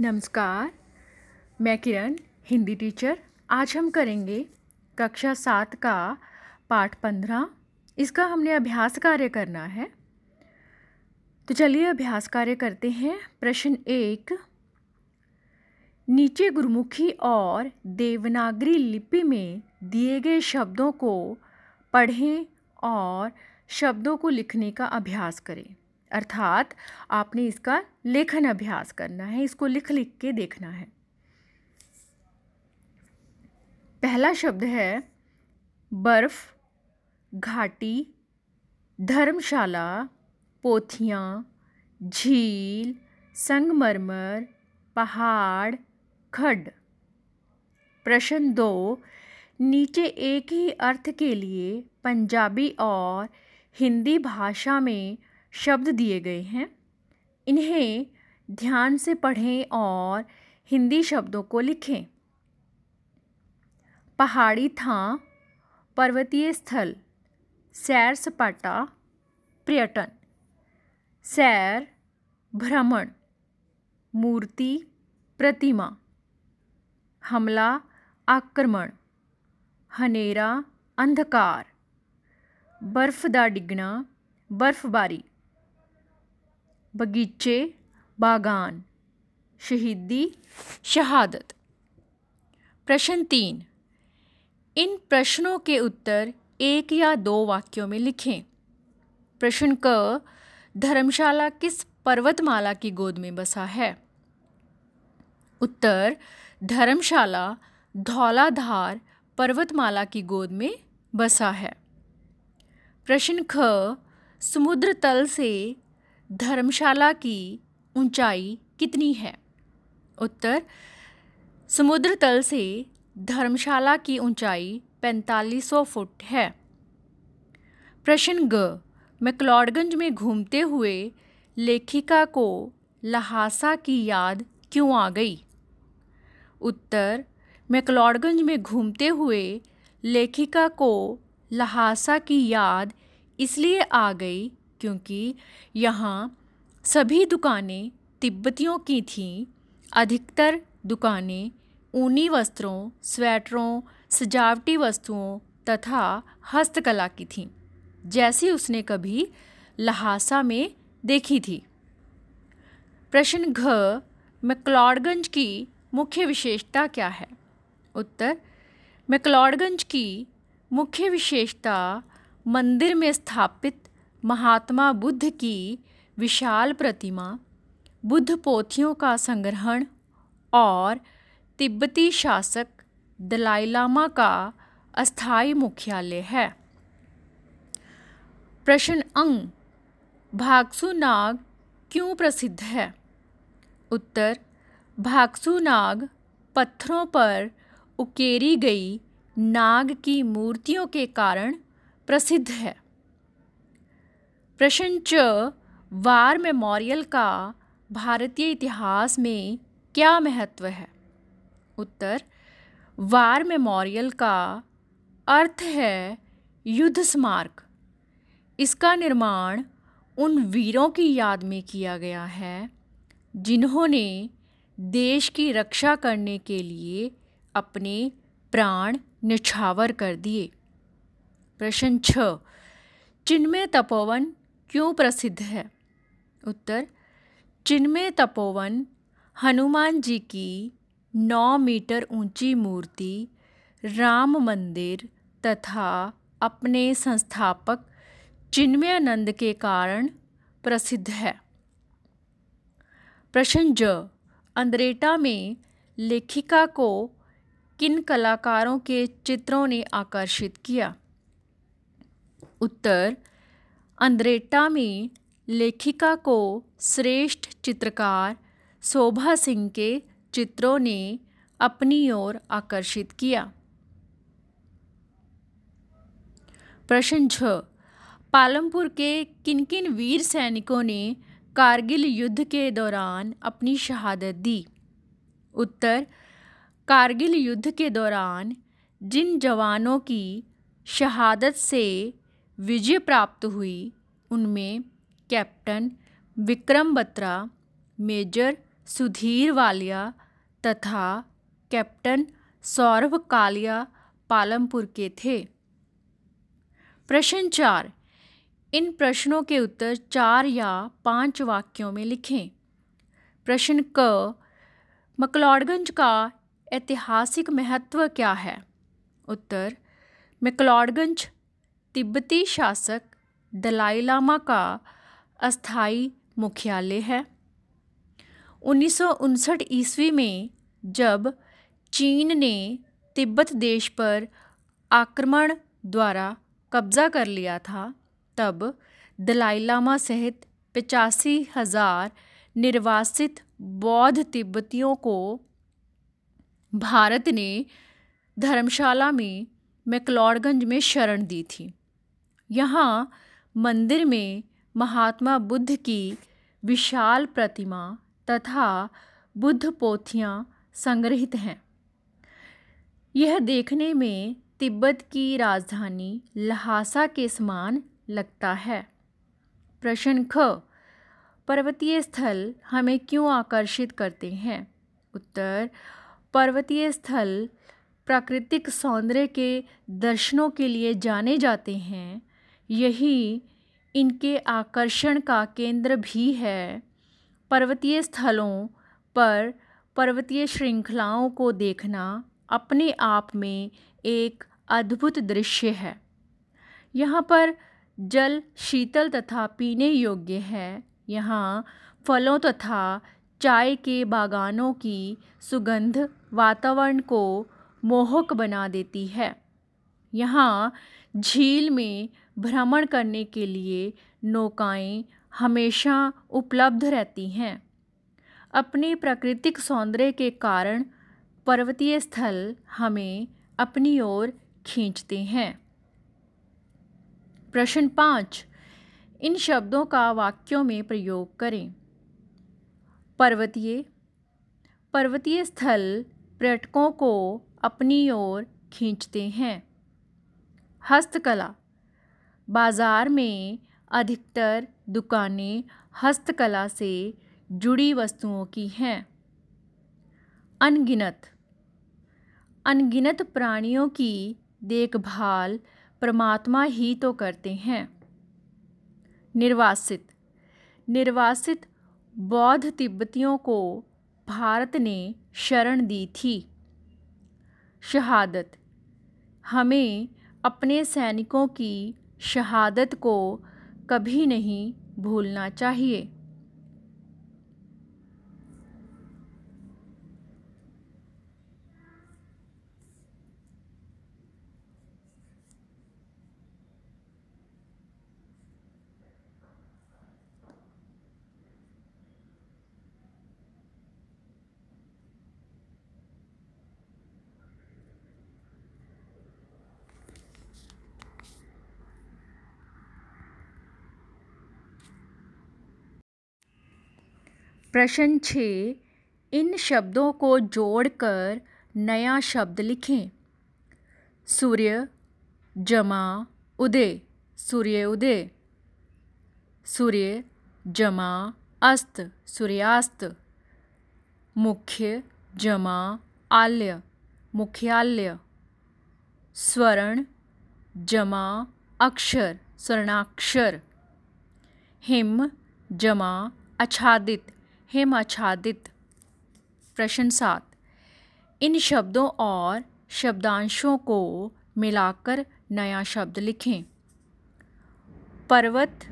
नमस्कार, मैं किरण, हिंदी टीचर। आज हम करेंगे कक्षा सात का पाठ पंद्रह। इसका हमने अभ्यास कार्य करना है। तो चलिए अभ्यास कार्य करते हैं। प्रश्न एक, नीचे गुरुमुखी और देवनागरी लिपि में दिए गए शब्दों को पढ़ें और शब्दों को लिखने का अभ्यास करें। अर्थात आपने इसका लेखन अभ्यास करना है, इसको लिख लिख के देखना है। पहला शब्द है बर्फ़, घाटी, धर्मशाला, पोथियाँ, झील, संगमरमर, पहाड़ खड प्रश्न दो, नीचे एक ही अर्थ के लिए पंजाबी और हिंदी भाषा में शब्द दिए गए हैं। इन्हें ध्यान से पढ़ें और हिंदी शब्दों को लिखें। पहाड़ी था, पर्वतीय स्थल, सैर सपाटा, पर्यटन। सैर, भ्रमण, मूर्ति, प्रतिमा। हमला, आक्रमण। हनेरा, अंधकार। बर्फ़ दा डिगना, बर्फबारी। बगीचे, बागान, शहीदी, शहादत। प्रश्न तीन। इन प्रश्नों के उत्तर एक या दो वाक्यों में लिखें। प्रश्न क, धर्मशाला किस पर्वतमाला की गोद में बसा है? उत्तर, धर्मशाला धौलाधार पर्वतमाला की गोद में बसा है। प्रश्न ख, समुद्र तल से धर्मशाला की ऊंचाई कितनी है? उत्तर, समुद्र तल से धर्मशाला की ऊंचाई पैंतालीस सौ फुट है। प्रश्न ग, मैक्लॉडगंज में घूमते हुए लेखिका को लहासा की याद क्यों आ गई? उत्तर, मैक्लॉडगंज में घूमते हुए लेखिका को लहासा की याद इसलिए आ गई क्योंकि यहाँ सभी दुकानें तिब्बतियों की थीं। अधिकतर दुकानें ऊनी वस्त्रों, स्वेटरों, सजावटी वस्तुओं तथा हस्तकला की थीं, जैसी उसने कभी लहासा में देखी थी। प्रश्न घ, मैक्लॉडगंज की मुख्य विशेषता क्या है? उत्तर, मैक्लॉडगंज की मुख्य विशेषता मंदिर में स्थापित महात्मा बुद्ध की विशाल प्रतिमा, बुद्ध पोथियों का संग्रहण और तिब्बती शासक दलाई लामा का अस्थाई मुख्यालय है। प्रश्न अंग, भागसु नाग क्यों प्रसिद्ध है? उत्तर, भागसु नाग पत्थरों पर उकेरी गई नाग की मूर्तियों के कारण प्रसिद्ध है। प्रश्न च वार मेमोरियल का भारतीय इतिहास में क्या महत्व है? उत्तर, वार मेमोरियल का अर्थ है युद्ध स्मारक। इसका निर्माण उन वीरों की याद में किया गया है, जिन्होंने देश की रक्षा करने के लिए अपने प्राण निछावर कर दिए। प्रश्न छ चिन्मय तपोवन क्यों प्रसिद्ध है? उत्तर, चिन्मय तपोवन, हनुमान जी की नौ मीटर ऊँची मूर्ति, राम मंदिर तथा अपने संस्थापक चिन्मयानंद के कारण प्रसिद्ध है। प्रश्न ज अंद्रेटा में लेखिका को किन कलाकारों के चित्रों ने आकर्षित किया? उत्तर अंद्रेटा में लेखिका को श्रेष्ठ चित्रकार शोभा सिंह के चित्रों ने अपनी ओर आकर्षित किया। प्रश्न छ, पालमपुर के किन किन वीर सैनिकों ने कारगिल युद्ध के दौरान अपनी शहादत दी? उत्तर, कारगिल युद्ध के दौरान जिन जवानों की शहादत से विजय प्राप्त हुई। उनमें कैप्टन विक्रम बत्रा, मेजर सुधीर वालिया तथा कैप्टन सौरभ कालिया पालमपुर के थे। प्रश्न चार। इन प्रश्नों के उत्तर चार या पाँच वाक्यों में लिखें। प्रश्न क। मकलौड़गंज का ऐतिहासिक महत्व क्या है? उत्तर। मैक्लॉडगंज तिब्बती शासक दलाई लामा का अस्थाई मुख्यालय है। उन्नीस सौ उनसठ ईस्वी में जब चीन ने तिब्बत देश पर आक्रमण द्वारा कब्जा कर लिया था, तब दलाई लामा सहित पचासी हज़ार निर्वासित बौद्ध तिब्बतियों को भारत ने धर्मशाला में मैक्लॉडगंज में शरण दी थी। यहाँ मंदिर में महात्मा बुद्ध की विशाल प्रतिमा तथा बुद्ध पोथियाँ संग्रहित हैं। यह देखने में तिब्बत की राजधानी लहासा के समान लगता है। प्रश्न ख, पर्वतीय स्थल हमें क्यों आकर्षित करते हैं? उत्तर, पर्वतीय स्थल प्राकृतिक सौंदर्य के दर्शनों के लिए जाने जाते हैं यही इनके आकर्षण का केंद्र भी है। पर्वतीय स्थलों पर पर्वतीय श्रृंखलाओं को देखना अपने आप में एक अद्भुत दृश्य है। यहाँ पर जल शीतल तथा पीने योग्य है। यहाँ फलों तथा चाय के बागानों की सुगंध वातावरण को मोहक बना देती है। यहाँ झील में भ्रमण करने के लिए नौकाएँ हमेशा उपलब्ध रहती हैं। अपने प्राकृतिक सौंदर्य के कारण पर्वतीय स्थल हमें अपनी ओर खींचते हैं। प्रश्न पाँच, इन शब्दों का वाक्यों में प्रयोग करें। पर्वतीय पर्वतीय स्थल पर्यटकों को अपनी ओर खींचते हैं। हस्तकला बाज़ार में अधिकतर दुकानें हस्तकला से जुड़ी वस्तुओं की हैं। अनगिनत। अनगिनत प्राणियों की देखभाल परमात्मा ही तो करते हैं। निर्वासित। निर्वासित बौद्ध तिब्बतियों को भारत ने शरण दी थी। शहादत। हमें अपने सैनिकों की शहादत को कभी नहीं भूलना चाहिए। प्रश्न छः, इन शब्दों को जोड़कर नया शब्द लिखें। सूर्य, जमा, उदय, सूर्य उदय। सूर्य, जमा, अस्त, सूर्यास्त। मुख्य, जमा, आल्य, मुख्यालय। स्वर्ण, जमा, अक्षर, स्वर्णाक्षर। हिम, जमा, आच्छादित। हिमाच्छादित प्रश्न सात इन शब्दों और शब्दांशों को मिलाकर नया शब्द लिखें। पर्वत,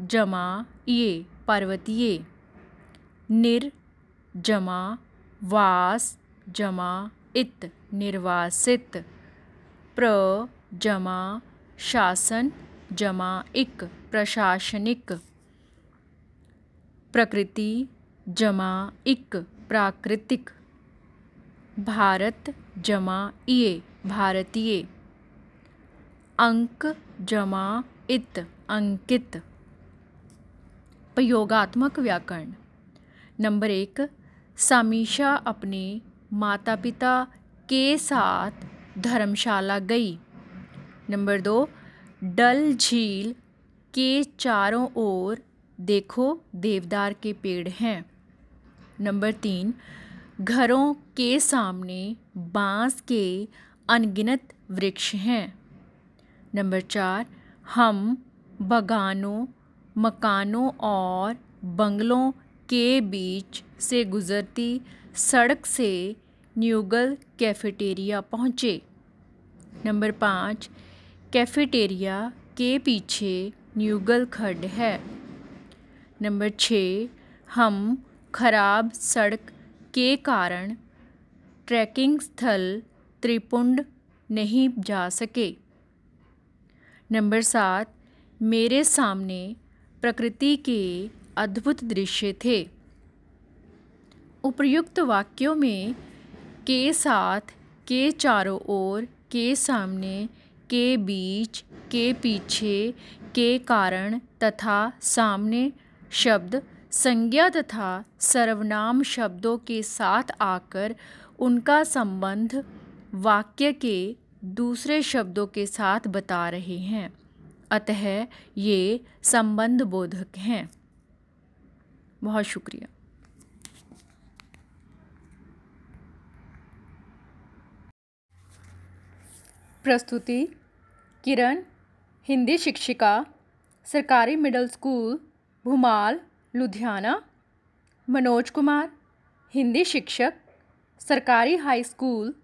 जमा ये पर्वतीय निर, जमा, वास, जमा, इत, निर्वासित। प्र, जमा, शासन, जमा, इक, प्रशासनिक। प्रकृति जमा इक प्राकृतिक। भारत जमा इए, भारतीय। अंक जमा इत, अंकित। प्रयोगात्मक व्याकरण। नंबर एक, समीशा अपने माता पिता के साथ धर्मशाला गई। नंबर दो, डल झील के चारों ओर देखो देवदार के पेड़ हैं। नंबर तीन, घरों के सामने बाँस के अनगिनत वृक्ष हैं। नंबर चार, हम बगानों, मकानों और बंगलों के बीच से गुज़रती सड़क से न्यूगल कैफेटेरिया पहुँचे। नंबर पाँच, कैफेटेरिया के पीछे न्यूगल खड्ड है। नंबर छः, हम खराब सड़क के कारण ट्रैकिंग स्थल त्रिपुंड नहीं जा सके। नंबर सात, मेरे सामने प्रकृति के अद्भुत दृश्य थे। उपर्युक्त वाक्यों में, के साथ, के चारों ओर, के सामने, के बीच, के पीछे, के कारण तथा सामने शब्द संज्ञा तथा सर्वनाम शब्दों के साथ आकर उनका संबंध वाक्य के दूसरे शब्दों के साथ बता रहे हैं। अतः ये संबंध बोधक हैं। बहुत शुक्रिया। प्रस्तुति, किरण, हिंदी शिक्षिका, सरकारी मिडिल स्कूल, भूमाल लुधियाना मनोज कुमार हिंदी शिक्षक सरकारी हाई स्कूल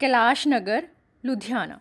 कैलाश नगर लुधियाना।